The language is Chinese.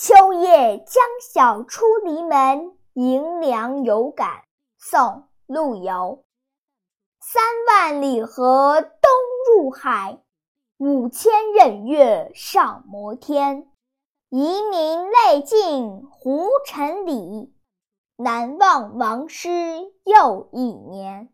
秋夜将晓出篱门迎凉有感。宋陆游。三万里河东入海五千仞岳上摩天。遗民泪尽胡尘里南望王师又一年。